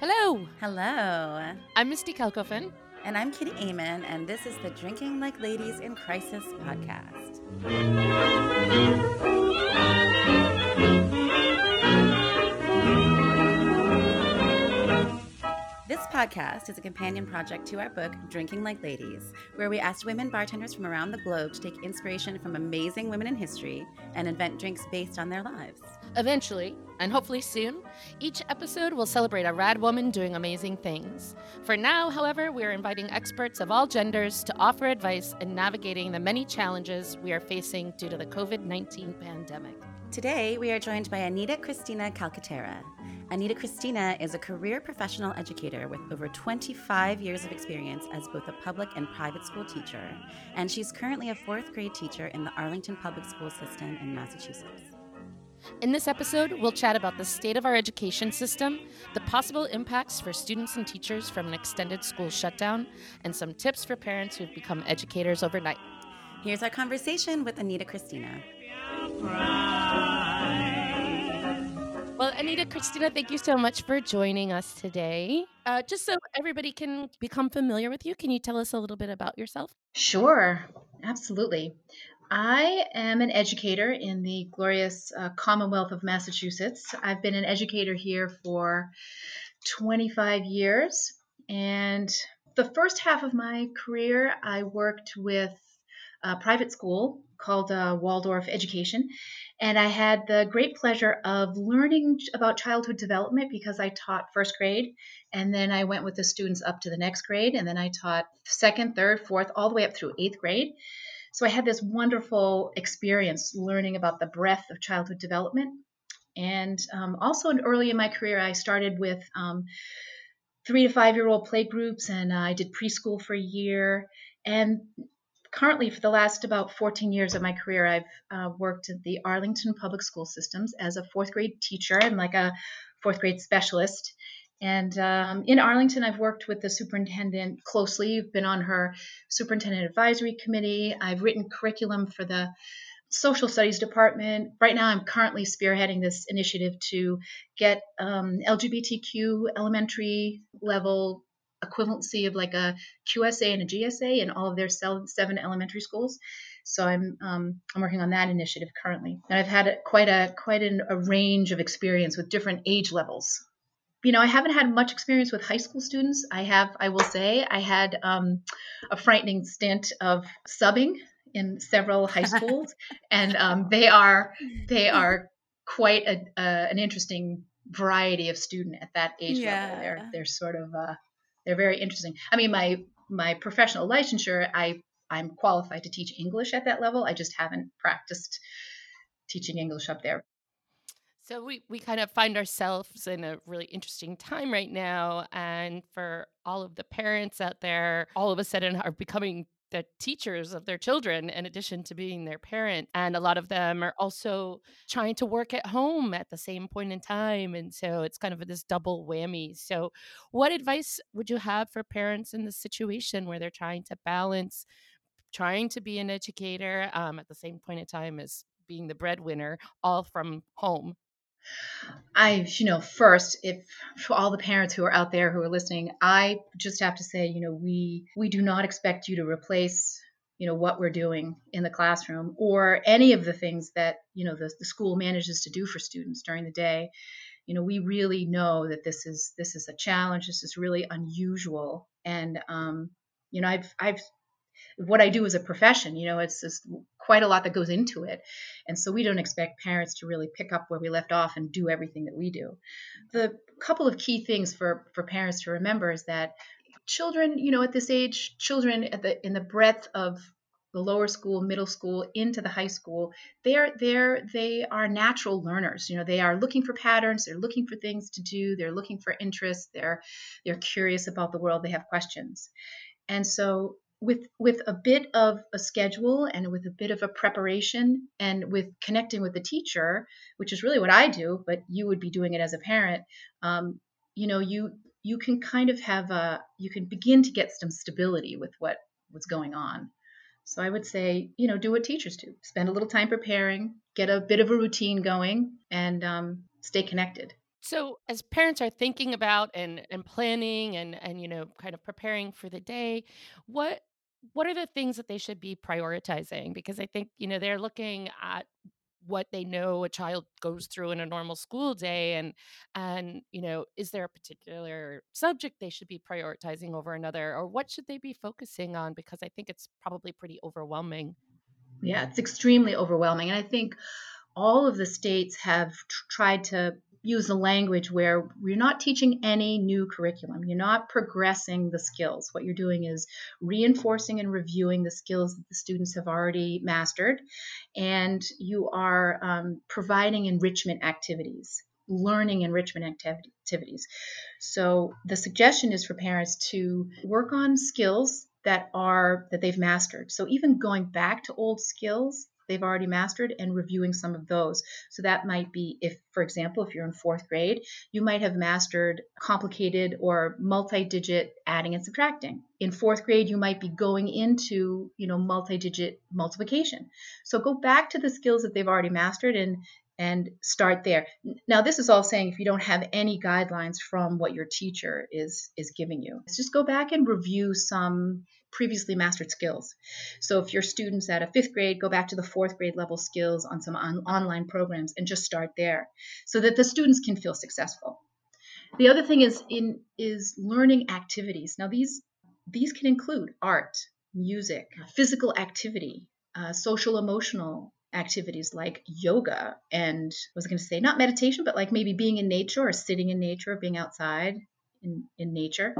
Hello, Hello. I'm Misty Kalkofen. And I'm Kitty Amann, and this is the Drinking Like Ladies in Crisis podcast. Podcast is a companion project to our book, Drinking Like Ladies, where we asked women bartenders from around the globe to take inspiration from amazing women in history and invent drinks based on their lives. Eventually, and hopefully soon, each episode will celebrate a rad woman doing amazing things. For now, however, we are inviting experts of all genders to offer advice in navigating the many challenges we are facing due to the COVID 19 pandemic. Today, we are joined by Anita Christina Calcaterra. Anita Christina is a career professional educator with over 25 years of experience as both a public and private school teacher, and she's currently a fourth grade teacher in the Arlington Public School System in Massachusetts. In this episode, we'll chat about the state of our education system, the possible impacts for students and teachers from an extended school shutdown, and some tips for parents who've become educators overnight. Here's our conversation with Anita Christina. Well, Anita Christina, thank you so much for joining us today. Uh, just so everybody can become familiar with you, can you tell us a little bit about yourself? Sure, absolutely. I am an educator in the glorious uh, Commonwealth of Massachusetts. I've been an educator here for 25 years. And the first half of my career, I worked with a private school called uh, Waldorf Education. And I had the great pleasure of learning about childhood development because I taught first grade. And then I went with the students up to the next grade. And then I taught second, third, fourth, all the way up through eighth grade. So I had this wonderful experience learning about the breadth of childhood development. And um, also, early in my career, I started with um, three to five year old play groups, and I did preschool for a year. And currently, for the last about 14 years of my career, I've uh, worked at the Arlington Public School Systems as a fourth grade teacher and like a fourth grade specialist. And um, in Arlington, I've worked with the superintendent closely, been on her superintendent advisory committee. I've written curriculum for the social studies department. Right now, I'm currently spearheading this initiative to get um, LGBTQ elementary level equivalency of like a QSA and a GSA in all of their seven elementary schools. So I'm um, I'm working on that initiative currently, and I've had a, quite a quite an, a range of experience with different age levels you know, I haven't had much experience with high school students. I have, I will say, I had um, a frightening stint of subbing in several high schools, and um, they are they are quite a, uh, an interesting variety of student at that age Yeah. level. They're they're sort of uh, they're very interesting. I mean, my my professional licensure, I I'm qualified to teach English at that level. I just haven't practiced teaching English up there. So we, we kind of find ourselves in a really interesting time right now. And for all of the parents out there, all of a sudden are becoming the teachers of their children in addition to being their parent. And a lot of them are also trying to work at home at the same point in time. And so it's kind of this double whammy. So, what advice would you have for parents in this situation where they're trying to balance trying to be an educator um, at the same point in time as being the breadwinner, all from home? I, you know, first, if for all the parents who are out there who are listening, I just have to say, you know, we we do not expect you to replace, you know, what we're doing in the classroom or any of the things that you know the, the school manages to do for students during the day. You know, we really know that this is this is a challenge. This is really unusual, and um, you know, I've I've what I do as a profession. You know, it's just quite a lot that goes into it. And so we don't expect parents to really pick up where we left off and do everything that we do. The couple of key things for, for parents to remember is that children, you know, at this age, children at the in the breadth of the lower school, middle school, into the high school, they're they're they are natural learners. You know, they are looking for patterns, they're looking for things to do, they're looking for interests, they're they're curious about the world, they have questions. And so with with a bit of a schedule and with a bit of a preparation and with connecting with the teacher which is really what i do but you would be doing it as a parent um, you know you you can kind of have a you can begin to get some stability with what what's going on. So i would say you know do what teachers do. Spend a little time preparing get a bit of a routine going and um, stay connected. So as parents are thinking about and and planning and and you know kind of preparing for the day what what are the things that they should be prioritizing? Because I think, you know, they're looking at what they know a child goes through in a normal school day and and you know is there a particular subject they should be prioritizing over another or what should they be focusing on because i think it's probably pretty overwhelming yeah it's extremely overwhelming and i think all of the states have tr- tried to use a language where you're not teaching any new curriculum. You're not progressing the skills. What you're doing is reinforcing and reviewing the skills that the students have already mastered, and you are um, providing enrichment activities, learning enrichment activities. So the suggestion is for parents to work on skills that are that they've mastered. So even going back to old skills they've already mastered and reviewing some of those. So that might be if, for example, if you're in fourth grade, you might have mastered complicated or multi-digit adding and subtracting. In fourth grade, you might be going into, you know, multi-digit multiplication. So go back to the skills that they've already mastered and and start there. Now, this is all saying if you don't have any guidelines from what your teacher is is giving you, just go back and review some previously mastered skills. So if your students at a fifth grade, go back to the fourth grade level skills on some on- online programs and just start there so that the students can feel successful. The other thing is in is learning activities. Now these these can include art, music, physical activity, uh, social emotional activities like yoga and I was going to say not meditation, but like maybe being in nature or sitting in nature, or being outside in, in nature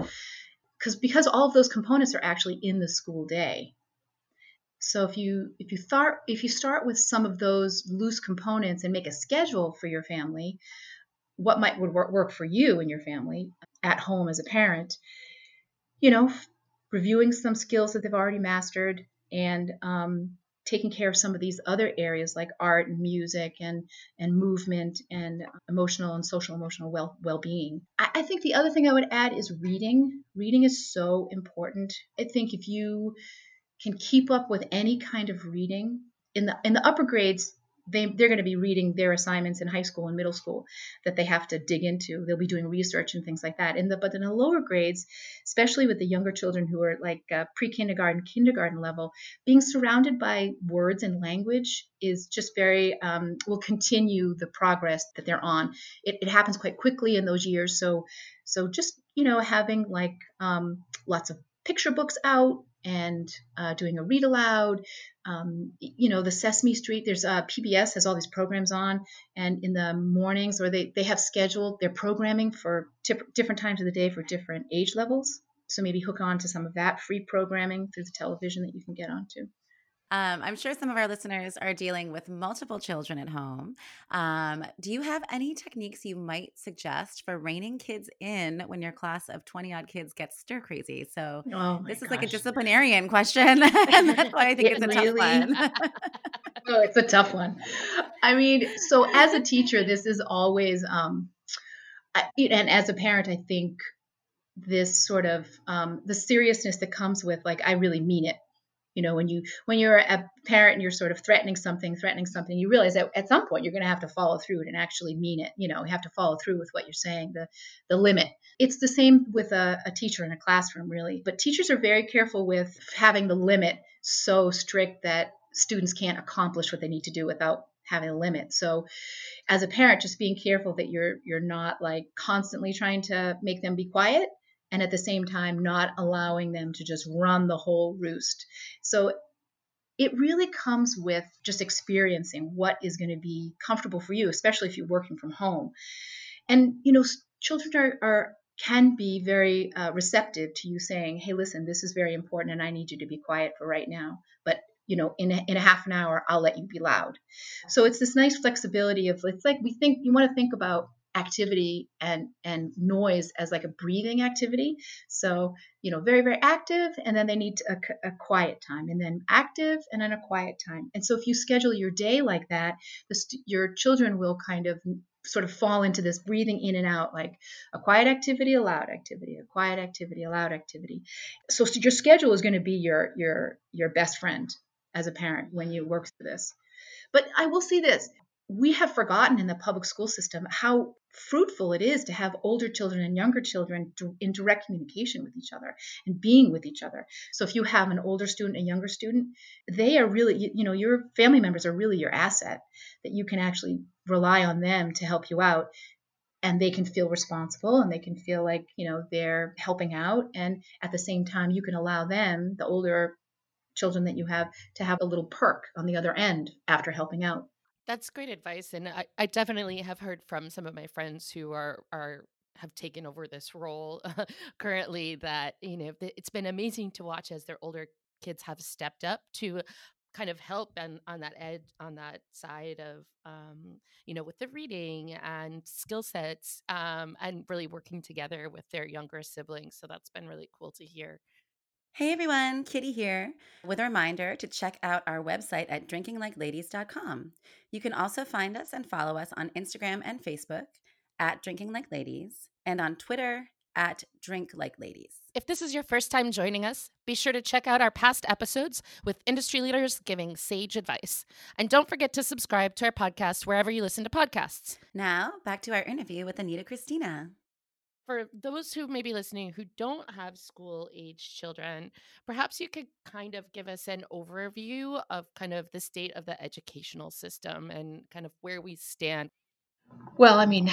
because because all of those components are actually in the school day. So if you if you start if you start with some of those loose components and make a schedule for your family, what might would work, work for you and your family at home as a parent, you know, reviewing some skills that they've already mastered and um, taking care of some of these other areas like art and music and and movement and emotional and social emotional well well-being. I, I think the other thing i would add is reading. Reading is so important. I think if you can keep up with any kind of reading in the in the upper grades they, they're going to be reading their assignments in high school and middle school that they have to dig into. They'll be doing research and things like that. The, but in the lower grades, especially with the younger children who are like uh, pre kindergarten, kindergarten level, being surrounded by words and language is just very, um, will continue the progress that they're on. It, it happens quite quickly in those years. So, so just, you know, having like um, lots of picture books out and uh, doing a read aloud. Um, you know, the Sesame Street, there's uh, PBS has all these programs on, and in the mornings, or they, they have scheduled their programming for different times of the day for different age levels. So maybe hook on to some of that free programming through the television that you can get onto. Um, I'm sure some of our listeners are dealing with multiple children at home. Um, do you have any techniques you might suggest for reining kids in when your class of 20 odd kids gets stir crazy? So, oh this is like a disciplinarian question. and that's why I think it's a really? tough one. oh, it's a tough one. I mean, so as a teacher, this is always, um, I, and as a parent, I think this sort of um, the seriousness that comes with like, I really mean it you know when you when you're a parent and you're sort of threatening something threatening something you realize that at some point you're going to have to follow through and actually mean it you know you have to follow through with what you're saying the the limit. It's the same with a, a teacher in a classroom really but teachers are very careful with having the limit so strict that students can't accomplish what they need to do without having a limit. So as a parent just being careful that you're you're not like constantly trying to make them be quiet and at the same time not allowing them to just run the whole roost. So it really comes with just experiencing what is going to be comfortable for you, especially if you're working from home. And you know, children are, are can be very uh, receptive to you saying, "Hey, listen, this is very important, and I need you to be quiet for right now." But you know, in a, in a half an hour, I'll let you be loud. So it's this nice flexibility of it's like we think you want to think about activity and and noise as like a breathing activity. So you know very very active and then they need a, a, quiet time and then active and then a quiet time. And so if you schedule your day like that st- your children will kind of sort of fall into this breathing in and out like a quiet activity a loud activity a quiet activity a loud activity. So, your schedule is going to be your your your best friend as a parent when you work through this. But i will say this we have forgotten in the public school system how fruitful it is to have older children and younger children in direct communication with each other and being with each other. So if you have an older student a younger student, they are really, you know, your family members are really your asset that you can actually rely on them to help you out and they can feel responsible and they can feel like, you know, they're helping out and at the same time you can allow them, the older children that you have to have a little perk on the other end after helping out. That's great advice, and I, I definitely have heard from some of my friends who are are have taken over this role currently that you know it's been amazing to watch as their older kids have stepped up to kind of help and on that edge on that side of um, you know with the reading and skill sets um, and really working together with their younger siblings so that's been really cool to hear Hey everyone, Kitty here with a reminder to check out our website at drinkinglikeladies.com. You can also find us and follow us on Instagram and Facebook at Drinking Like Ladies and on Twitter at Drink Like Ladies. If this is your first time joining us, be sure to check out our past episodes with industry leaders giving sage advice. And don't forget to subscribe to our podcast wherever you listen to podcasts. Now, back to our interview with Anita Christina for those who may be listening who don't have school age children, perhaps you could kind of give us an overview of kind of the state of the educational system and kind of where we stand. Well, I mean,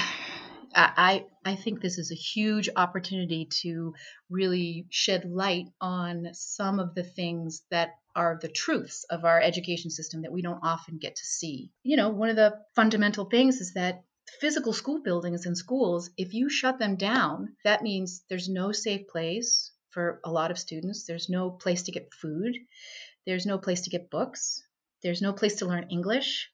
I I think this is a huge opportunity to really shed light on some of the things that are the truths of our education system that we don't often get to see. You know, one of the fundamental things is that physical school buildings and schools, if you shut them down, that means there's no safe place for a lot of students. There's no place to get food. There's no place to get books. There's no place to learn English.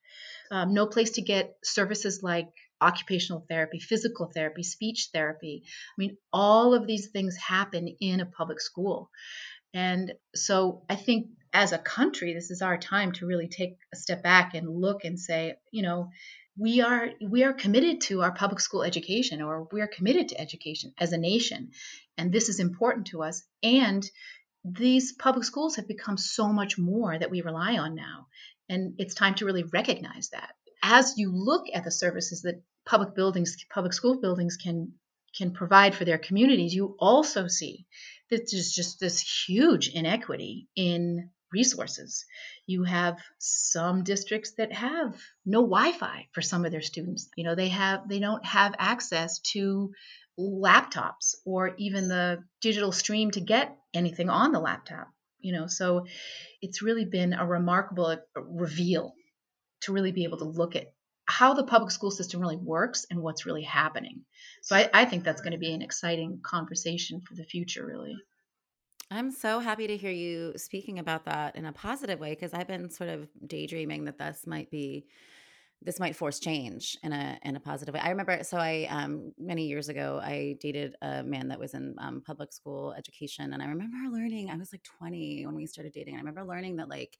Um, no place to get services like occupational therapy, physical therapy, speech therapy. I mean, all of these things happen in a public school. And so I think as a country, this is our time to really take a step back and look and say, you know, we are we are committed to our public school education or we are committed to education as a nation and this is important to us and these public schools have become so much more that we rely on now and it's time to really recognize that. As you look at the services that public buildings public school buildings can can provide for their communities you also see that there's just this huge inequity in resources. You have some districts that have no Wi-Fi for some of their students. You know, they have they don't have access to laptops or even the digital stream to get anything on the laptop. You know, so it's really been a remarkable uh, reveal to really be able to look at how the public school system really works and what's really happening. So I, I think that's going to be an exciting conversation for the future, really. I'm so happy to hear you speaking about that in a positive way because I've been sort of daydreaming that this might be this might force change in a in a positive way. I remember so I um many years ago I dated a man that was in um, public school education and I remember learning I was like 20 when we started dating. I remember learning that like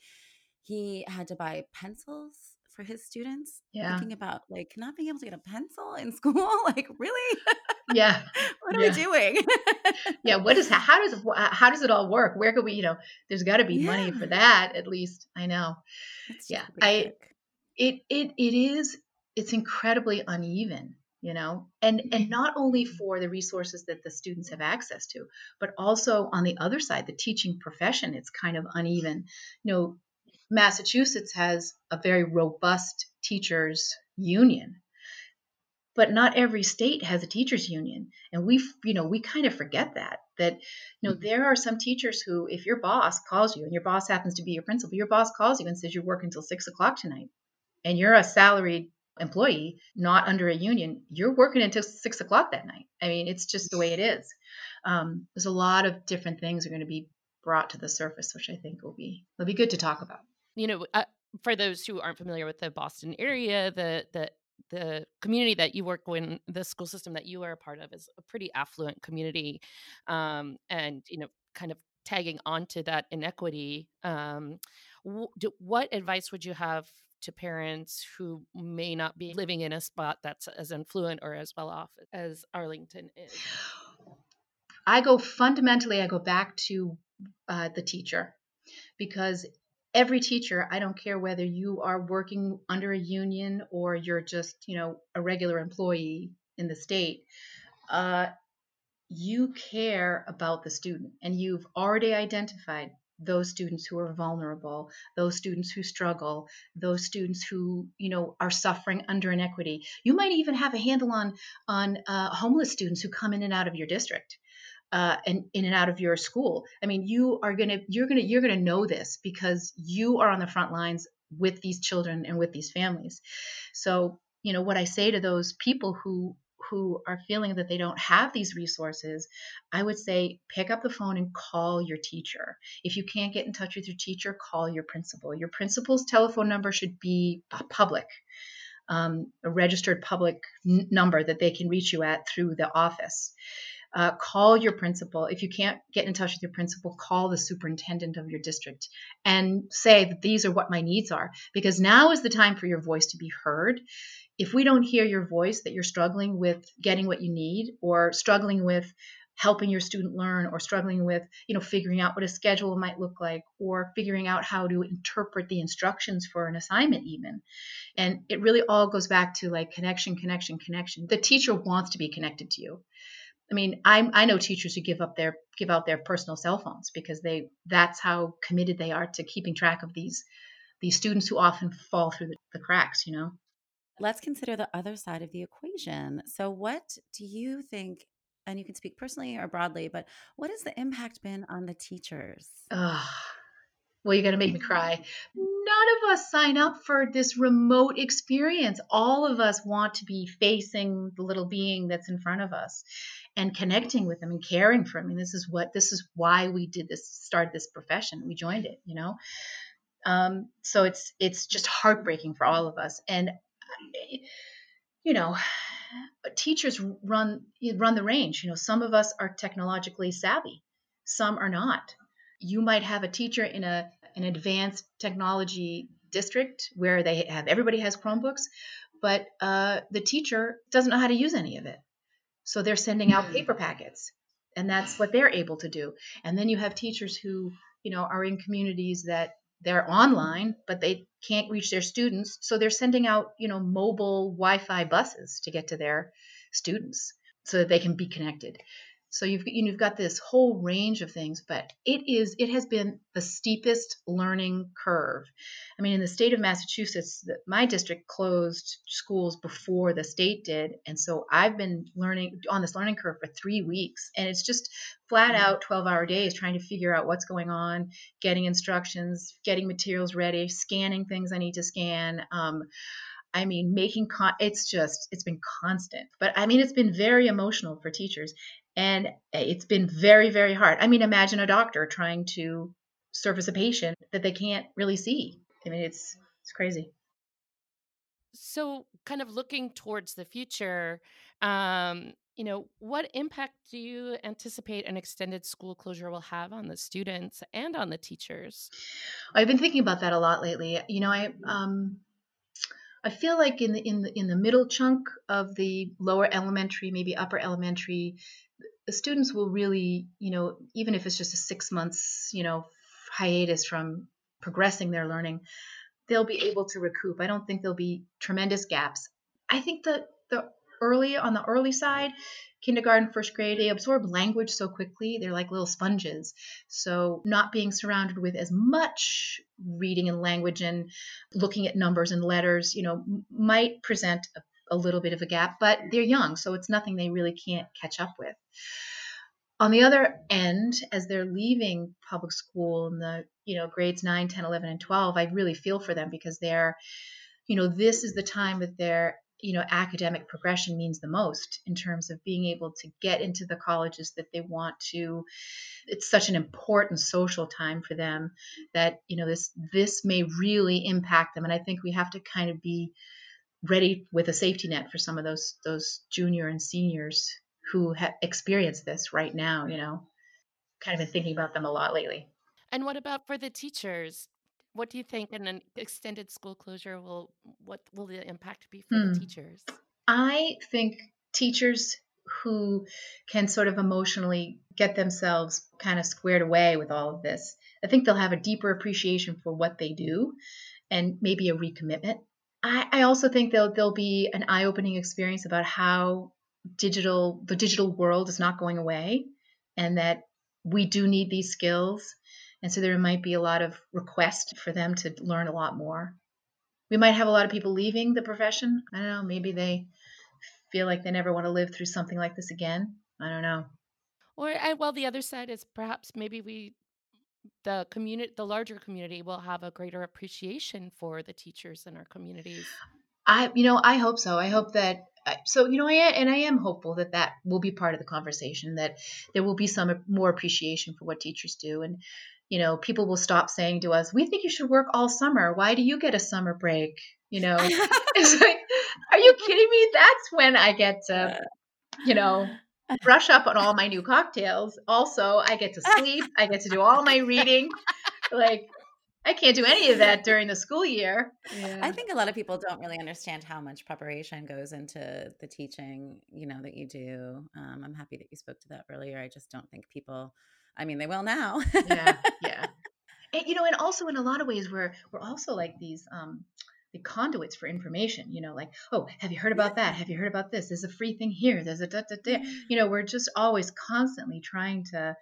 he had to buy pencils for his students. Yeah. Thinking about like not being able to get a pencil in school. like, really? Yeah. what are yeah. we doing? yeah. What is how does how does it all work? Where could we, you know, there's got to be yeah. money for that at least. I know. That's yeah. I it it it is it's incredibly uneven you know and and mm-hmm. not only for the resources that the students have access to but also on the other side the teaching profession it's kind of uneven you know Massachusetts has a very robust teachers union. But not every state has a teachers union. And we you know, we kind of forget that that you know, there are some teachers who if your boss calls you and your boss happens to be your principal, your boss calls you and says you're working until six o'clock tonight and you're a salaried employee, not under a union, you're working until six o'clock that night. I mean, it's just the way it is. Um, there's a lot of different things are going to be brought to the surface, which I think will be will be good to talk about you know, uh, for those who aren't familiar with the Boston area, the the the community that you work in, the school system that you are a part of, is a pretty affluent community, um, and you know, kind of tagging onto that inequity. Um, do, what advice would you have to parents who may not be living in a spot that's as affluent or as well off as Arlington is? I go fundamentally, I go back to uh, the teacher because every teacher, I don't care whether you are working under a union or you're just, you know, a regular employee in the state, uh, you care about the student. And you've already identified those students who are vulnerable those students who struggle those students who you know are suffering under inequity. You might even have a handle on on uh, homeless students who come in and out of your district uh, and in and out of your school i mean you are gonna you're gonna you're gonna know this because you are on the front lines with these children and with these families so you know what i say to those people who who are feeling that they don't have these resources, I would say pick up the phone and call your teacher. If you can't get in touch with your teacher, call your principal. Your principal's telephone number should be public. Um, a registered public n- number that they can reach you at through the office. Uh, call your principal. If you can't get in touch with your principal, call the superintendent of your district and say that these are what my needs are. Because now is the time for your voice to be heard if we don't hear your voice that you're struggling with getting what you need or struggling with helping your student learn or struggling with you know figuring out what a schedule might look like or figuring out how to interpret the instructions for an assignment even and it really all goes back to like connection connection connection the teacher wants to be connected to you i mean i i know teachers who give up their give out their personal cell phones because they that's how committed they are to keeping track of these these students who often fall through the, the cracks you know let's consider the other side of the equation. So, what do you think? And you can speak personally or broadly, but what has the impact been on the teachers? well, you're going to make me cry. None of us sign up for this remote experience. All of us want to be facing the little being that's in front of us and connecting with them and caring for them. And this is what this is why we did this, started this profession. We joined it, you know. Um, so it's it's just heartbreaking for all of us. And you know, teachers run run the range. You know, some of us are technologically savvy, some are not. You might have a teacher in a an advanced technology district where they have everybody has Chromebooks, but uh, the teacher doesn't know how to use any of it. So they're sending out hmm. paper packets, and that's what they're able to do. And then you have teachers who, you know, are in communities that they're online, but they can't reach their students. So they're sending out, you know, mobile Wi Fi buses to get to their students so that they can be connected. So you've you've got this whole range of things, but it is it has been the steepest learning curve. I mean, in the state of Massachusetts, my district closed schools before the state did, and so I've been learning on this learning curve for three weeks, and it's just flat mm-hmm. out 12-hour days trying to figure out what's going on, getting instructions, getting materials ready, scanning things I need to scan. Um, I mean, making con- it's just it's been constant. But I mean, it's been very emotional for teachers, and it's been very, very hard. I mean, imagine a doctor trying to service a patient that they can't really see. I mean, it's it's crazy. So, kind of looking towards the future, um, you know, what impact do you anticipate an extended school closure will have on the students and on the teachers? I've been thinking about that a lot lately. You know, I um, I feel like in the in the in the middle chunk of the lower elementary, maybe upper elementary, the students will really, you know, even if it's just a six months, you know, hiatus from progressing their learning, they'll be able to recoup. I don't think there'll be tremendous gaps. I think that the early on the early side, kindergarten, first grade, they absorb language so quickly. They're like little sponges. So not being surrounded with as much reading and language and looking at numbers and letters, you know, might present a a little bit of a gap, but they're young, so it's nothing they really can't catch up with. On the other end, as they're leaving public school in the you know grades 9, 10, 11, and 12, I really feel for them because they're, you know, this is the time that their you know academic progression means the most in terms of being able to get into the colleges that they want to it's such an important social time for them that you know this this may really impact them and i think we have to kind of be ready with a safety net for some of those those junior and seniors who have experienced this right now. You know, kind of been thinking about them a lot lately. And what about for the teachers? What do you think in an extended school closure will what will the impact be for Hmm. the teachers? I think teachers who can sort of emotionally get themselves kind of squared away with all of this, I think they'll have a deeper appreciation for what they do and maybe a recommitment. I, I also think there'll, there'll be an eye opening experience about how digital, the digital world is not going away and that we do need these skills. And so there might be a lot of request for them to learn a lot more we might have a lot of people leaving the profession. I don't know. Maybe they feel like they never want to live through something like this again. I don't know. Or uh, well, the other side is perhaps maybe we the community the larger community will have a greater appreciation for the teachers in our communities. I, you know, I hope so. I hope that. uh, So you know, I and I am hopeful that that will be part of the conversation. That there will be some more appreciation for what teachers do, and you know, people will stop saying to us, "We think you should work all summer. Why do you get a summer break?" You know, it's like, are you kidding me? That's when I get to, you know, brush up on all my new cocktails. Also, I get to sleep. I get to do all my reading. Like, I can't do any of that during the school year. Yeah. I think a lot of people don't really understand how much preparation goes into the teaching, you know, that you do. Um, I'm happy that you spoke to that earlier. I just don't think people, I mean, they will now. yeah, yeah. And, you know, and also in a lot of ways, we're we're also like these um, the conduits for information. You know, like, oh, have you heard about that? Have you heard about this? There's a free thing here. There's a da da da. You know, we're just always constantly trying to,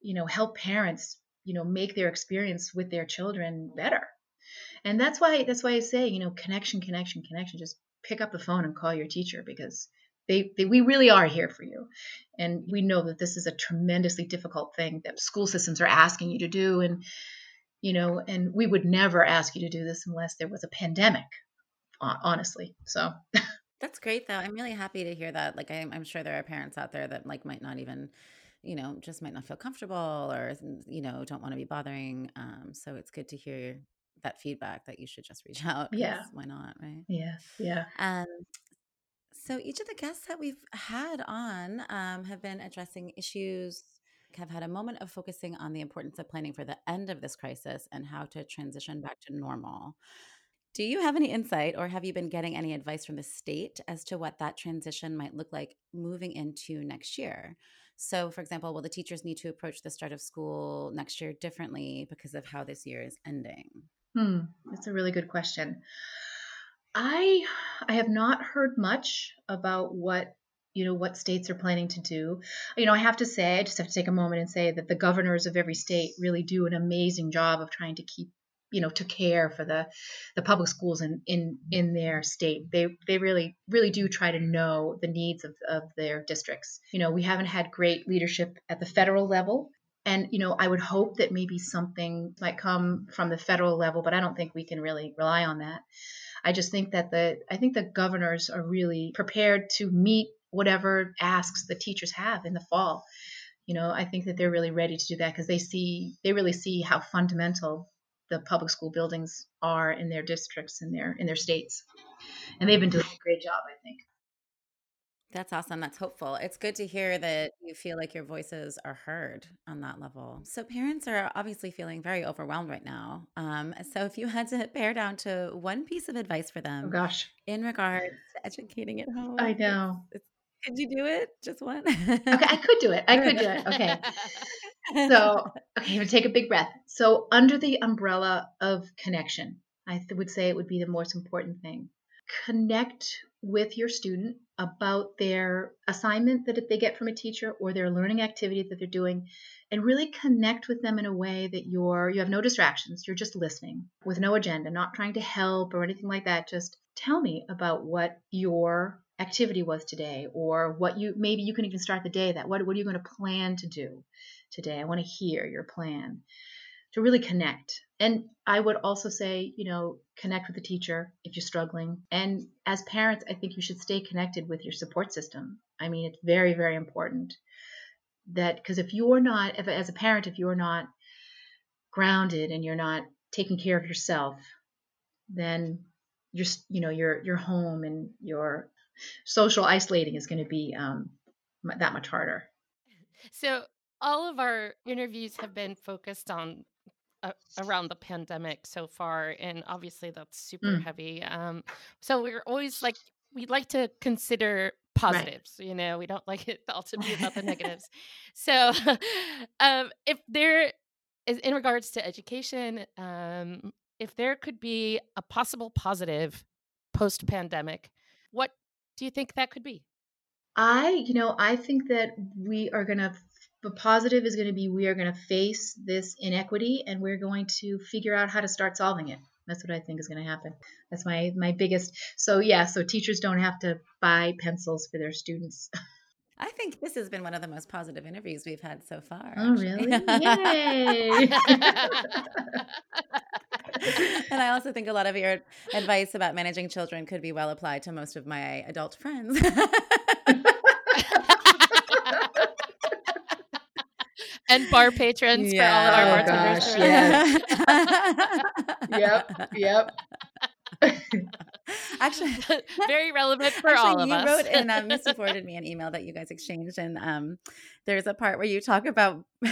you know, help parents, you know, make their experience with their children better. And that's why that's why I say, you know, connection, connection, connection. Just pick up the phone and call your teacher because they, they we really are here for you. And we know that this is a tremendously difficult thing that school systems are asking you to do and you know, and we would never ask you to do this unless there was a pandemic, honestly. So, That's great, though. I'm really happy to hear that. Like, I'm, I'm sure there are parents out there that like might not even, you know, just might not feel comfortable or you know don't want to be bothering. Um, so it's good to hear that feedback that you should just reach out Yeah. why not, right? yeah, yeah. Um, so each of the guests that we've had on um, have been addressing issues, have had a moment of focusing on the importance of planning for the end of this crisis and how to transition back to normal. Do you have any insight or have you been getting any advice from the state as to what that transition might look like moving into next year? So, for example, will the teachers need to approach the start of school next year differently because of how this year is ending? Hmm, that's a really good question. I I have not heard much about what you know what states are planning to do. You know, I have to say, I just have to take a moment and say that the governors of every state really do an amazing job of trying to keep you know to care for the the public schools in in in their state. They they really really do try to know the needs of of their districts. You know we haven't had great leadership at the federal level. And you know i would hope that maybe something might come from the federal level but i don't think we can really rely on that i just think that the i think the governors are really prepared to meet whatever asks the teachers have in the fall. You know i think that they're really ready to do that because they see they really see how fundamental the public school buildings are in their districts in their in their states. And they've been doing a great job i think That's awesome. That's hopeful. It's good to hear that you feel like your voices are heard on that level. So, parents are obviously feeling very overwhelmed right now. Um, so, if you had to pare down to one piece of advice for oh them gosh in regards to educating at home, i it's- know it's- could you do it? Just one? okay i could do it i could do it okay so okay I'm gonna take a big breath so under the umbrella of connection i th- would say it would be the most important thing connect with your student about their assignment that they get from a teacher or their learning activity that they're doing and really connect with them in a way that you're you have no distractions. You're just listening with no agenda not trying to help or anything like that. Just tell me about what your activity was today or what you maybe you can even start the day that what, what are you going to plan to do today? I want to hear your plan to really connect. And i would also say you know connect with the teacher if you're struggling. And as parents i think you should stay connected with your support system. I mean it's very very important that because if you're not if, as a parent if you're not grounded and you're not taking care of yourself then your you know your your home and your social isolating is going to be um, that much harder. So all of our interviews have been focused on uh, around the pandemic so far, and obviously that's super Mm. heavy. Um, so we're always like we'd like to consider Right. positives. You know, we don't like it all to be about the negatives. So, um, if there is in regards to education, um, if there could be a possible positive post pandemic, what do you think that could be? I, you know, I think that we are going to, the positive is going to be we are going to face this inequity and we're going to figure out how to start solving it. That's what I think is going to happen. That's my my biggest. So yeah, so teachers don't have to buy pencils for their students. I think this has been one of the most positive interviews we've had so far. Oh, really? Yay! and I also think a lot of your advice about managing children could be well applied to most of my adult friends. and bar patrons for all of our Oh, bartenders. gosh, around. yeah. yep, yep. Actually, Very relevant for Actually, all of you us. You wrote and um, Missy forwarded me an email that you guys exchanged, and um, there's a part where you talk about.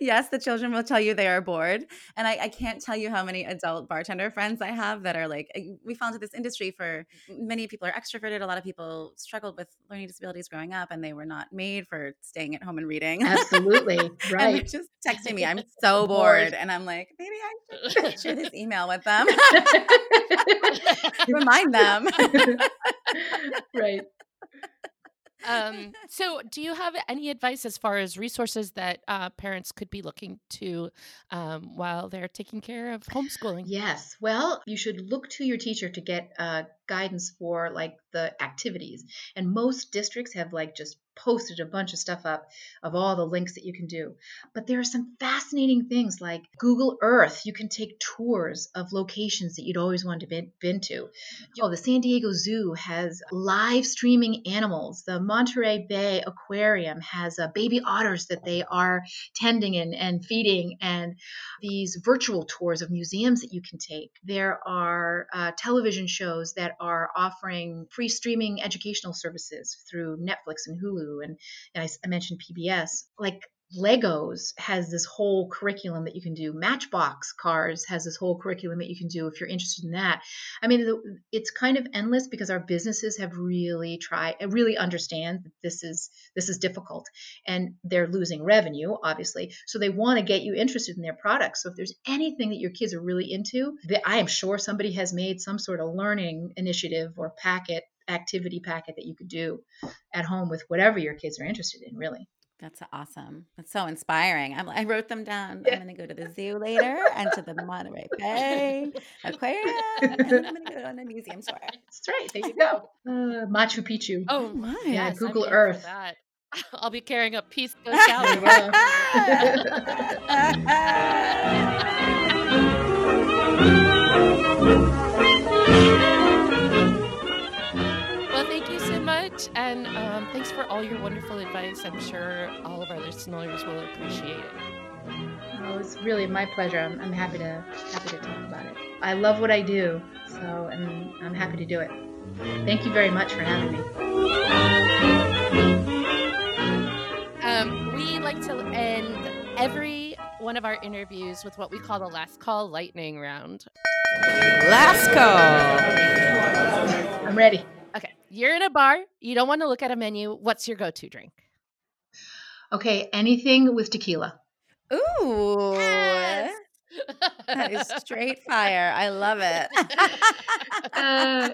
yes, the children will tell you they are bored, and I, I can't tell you how many adult bartender friends I have that are like, "Uh, we fell into this industry for many people are extroverted. A lot of people struggled with learning disabilities growing up, and they were not made for staying at home and reading. Absolutely. And Right. just texting me, I'm so Bored. bored. And I'm like, maybe I should share this email with them. Remind them. right. Um, so, do you have any advice as far as resources that uh, parents could be looking to um, while they're taking care of homeschooling? Yes. Well, you should look to your teacher to get uh, guidance for like the activities. And most districts have like just posted a bunch of stuff up of all the links that you can do. But there are some fascinating things like Google Earth. You can take tours of locations that you'd always wanted to been, been to. Oh, the San Diego Zoo has live streaming animals. The Monterey Bay Aquarium has uh, baby otters that they are tending and, and feeding, and these virtual tours of museums that you can take. There are uh, television shows that are offering free streaming educational services through Netflix and Hulu, and, and I, I mentioned PBS. Like Legos has this whole curriculum that you can do. Matchbox Cars has this whole curriculum that you can do if you're interested in that. I mean, it's kind of endless because our businesses have really tried, uh, really understand that this is this is difficult, and they're losing revenue, obviously. So they want to get you interested in their products. So if there's anything that your kids are really into, I am sure somebody has made some sort of learning initiative or packet activity packet that you could do at home with whatever your kids are interested in. Really. That's awesome. That's so inspiring. I'm, I wrote them down. Yeah. I'm going to go to the zoo later and to the Monterey Bay Aquarium. And then I'm going to go on a museum tour. That's right. There you go. Uh, Machu Picchu. Oh, my. Yeah, yes, I'm Earth. That. I'll be carrying a piece of There you salad. Much, and um, thanks for all your wonderful advice. I'm sure all of our listeners will appreciate it. Oh, it's really my pleasure. I'm, I'm happy to happy to talk about it. I love what I do, so and I'm happy to do it. Thank you very much for having me. Um, we like to end every one of our interviews with what we call the last call lightning round. Last call. I'm ready. Okay, you're in a bar. You don't want to look at a menu. What's your go-to drink? Okay, anything with tequila. Ooh. Yes! That is straight fire. I love it. Uh,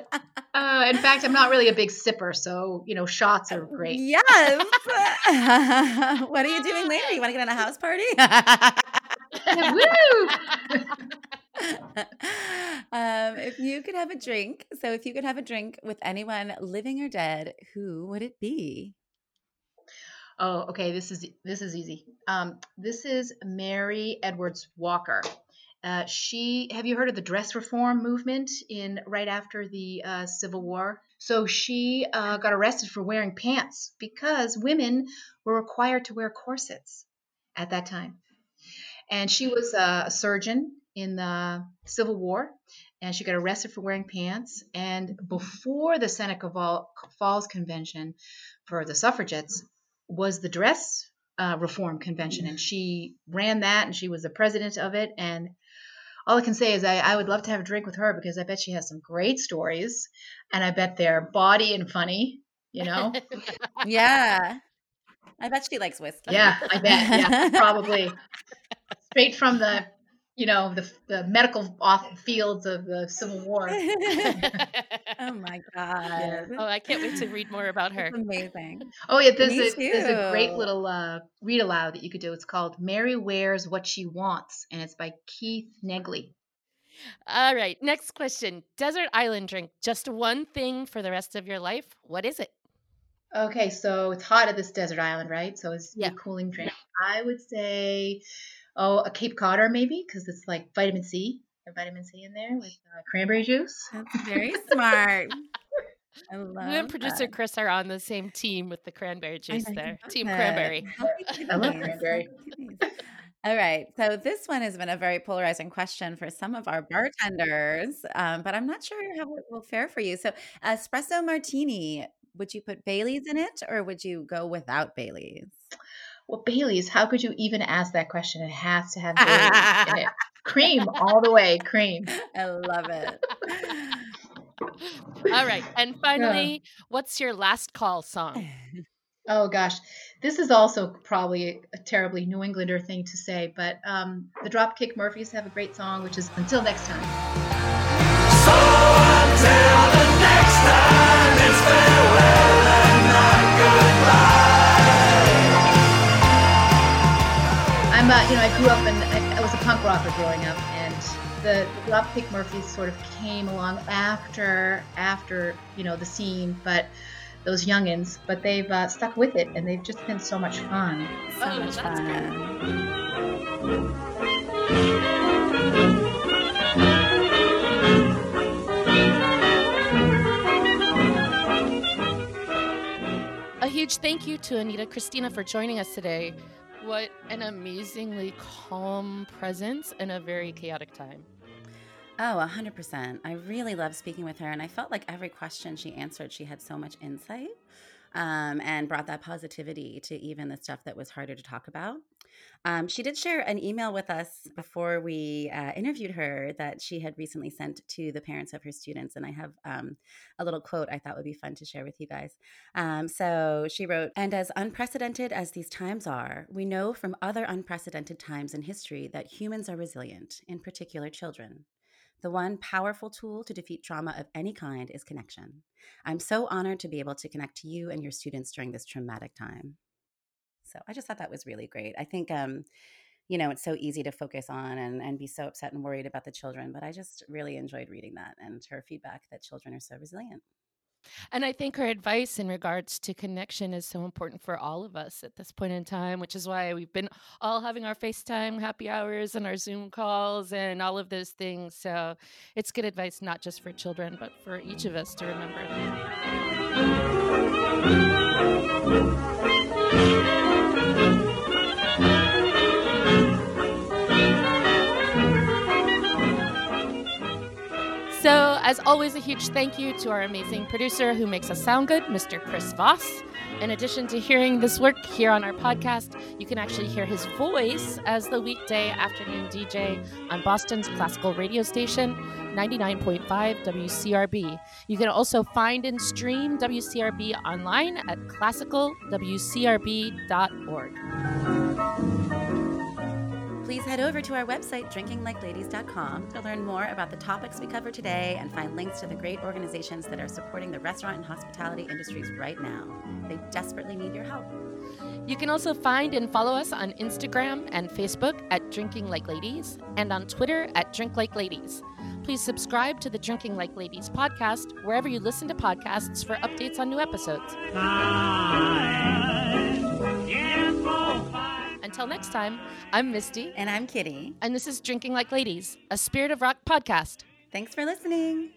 uh, in fact, I'm not really a big sipper, so you know, shots are great. Yes. what are you doing later? You want to get on a house party? Woo! If you could have a drink, so if you could have a drink with anyone living or dead, who would it be? Oh, okay. This is this is easy. Um, this is Mary Edwards Walker. Uh, she have you heard of the dress reform movement in right after the uh, Civil War? So she uh, got arrested for wearing pants because women were required to wear corsets at that time, and she was a surgeon in the Civil War, and she got arrested for wearing pants. And before the Seneca Falls Convention for the suffragettes was the dress uh, reform convention, and she ran that, and she was the president of it. And all I can say is I, I would love to have a drink with her because I bet she has some great stories, and I bet they're bawdy and funny. You know? yeah. I bet she likes whiskey. Yeah, I bet. Yeah, probably. Straight from the you know the, the medical off fields of the Civil War. oh my god! Yeah. Oh, I can't wait to read more about her. That's amazing. Oh yeah, there's a, there's a great little uh, read aloud that you could do. It's called "Mary Wears What She Wants," and it's by Keith Negley. All right, next question. Desert island drink. Just one thing for the rest of your life. What is it? Okay, so it's hot at this desert island, right? So it's yeah. a cooling drink. I would say oh, a Cape Codder maybe because it's like vitamin C, vitamin C in there with uh, cranberry juice. That's very smart. I love you and producer that. Chris are on the same team with the cranberry juice there. Team cranberry. I love cranberry. All right. So this one has been a very polarizing question for some of our bartenders, um, but I'm not sure how it will fare for you. So, espresso martini, would you put Bailey's in it or would you go without Bailey's? Well, Bailey's, how could you even ask that question? It has to have Bailey's in it. Cream all the way, cream. I love it. all right. And finally, yeah. what's your last call song? Oh gosh, this is also probably a terribly New Englander thing to say, but um, the Dropkick Murphys have a great song, which is "Until Next Time." So until the next time, it's farewell I'm, uh, you know, I grew up and I, I, was a punk rocker growing up, and the, the Dropkick Murphys sort of came along after, after you know, the scene, but those youngins, but they've uh, stuck with it, and they've just been so much fun. So oh, much fun. A huge thank you to Anita Christina for joining us today. What an amazingly calm presence in a very chaotic time. Oh, 100%. I really love speaking with her. And I felt like every question she answered, she had so much insight um, and brought that positivity to even the stuff that was harder to talk about. Um, she did share an email with us before we uh, interviewed her that she had recently sent to the parents of her students. And I have um, a little quote I thought would be fun to share with you guys. Um, so she wrote And as unprecedented as these times are, we know from other unprecedented times in history that humans are resilient, in particular children. The one powerful tool to defeat trauma of any kind is connection. I'm so honored to be able to connect to you and your students during this traumatic time. So I just thought that was really great. I think, um, you know, it's so easy to focus on and, and be so upset and worried about the children, but I just really enjoyed reading that and her feedback that children are so resilient. And I think her advice in regards to connection is so important for all of us at this point in time, which is why we've been all having our FaceTime happy hours and our Zoom calls and all of those things. So it's good advice, not just for children, but for each of us to remember. So, as always, a huge thank you to our amazing producer who makes us sound good, Mr. Chris Voss. In addition to hearing this work here on our podcast, you can actually hear his voice as the weekday afternoon DJ on Boston's classical radio station, 99.5 WCRB. You can also find and stream WCRB online at classicalwcrb.org. Please head over to our website, drinkinglikeladies.com, to learn more about the topics we cover today and find links to the great organizations that are supporting the restaurant and hospitality industries right now. They desperately need your help. You can also find and follow us on Instagram and Facebook at Drinking Like Ladies and on Twitter at Drink Like Ladies. Please subscribe to the Drinking Like Ladies podcast wherever you listen to podcasts for updates on new episodes. Until next time, I'm Misty. And I'm Kitty. And this is Drinking Like Ladies, a Spirit of Rock podcast. Thanks for listening.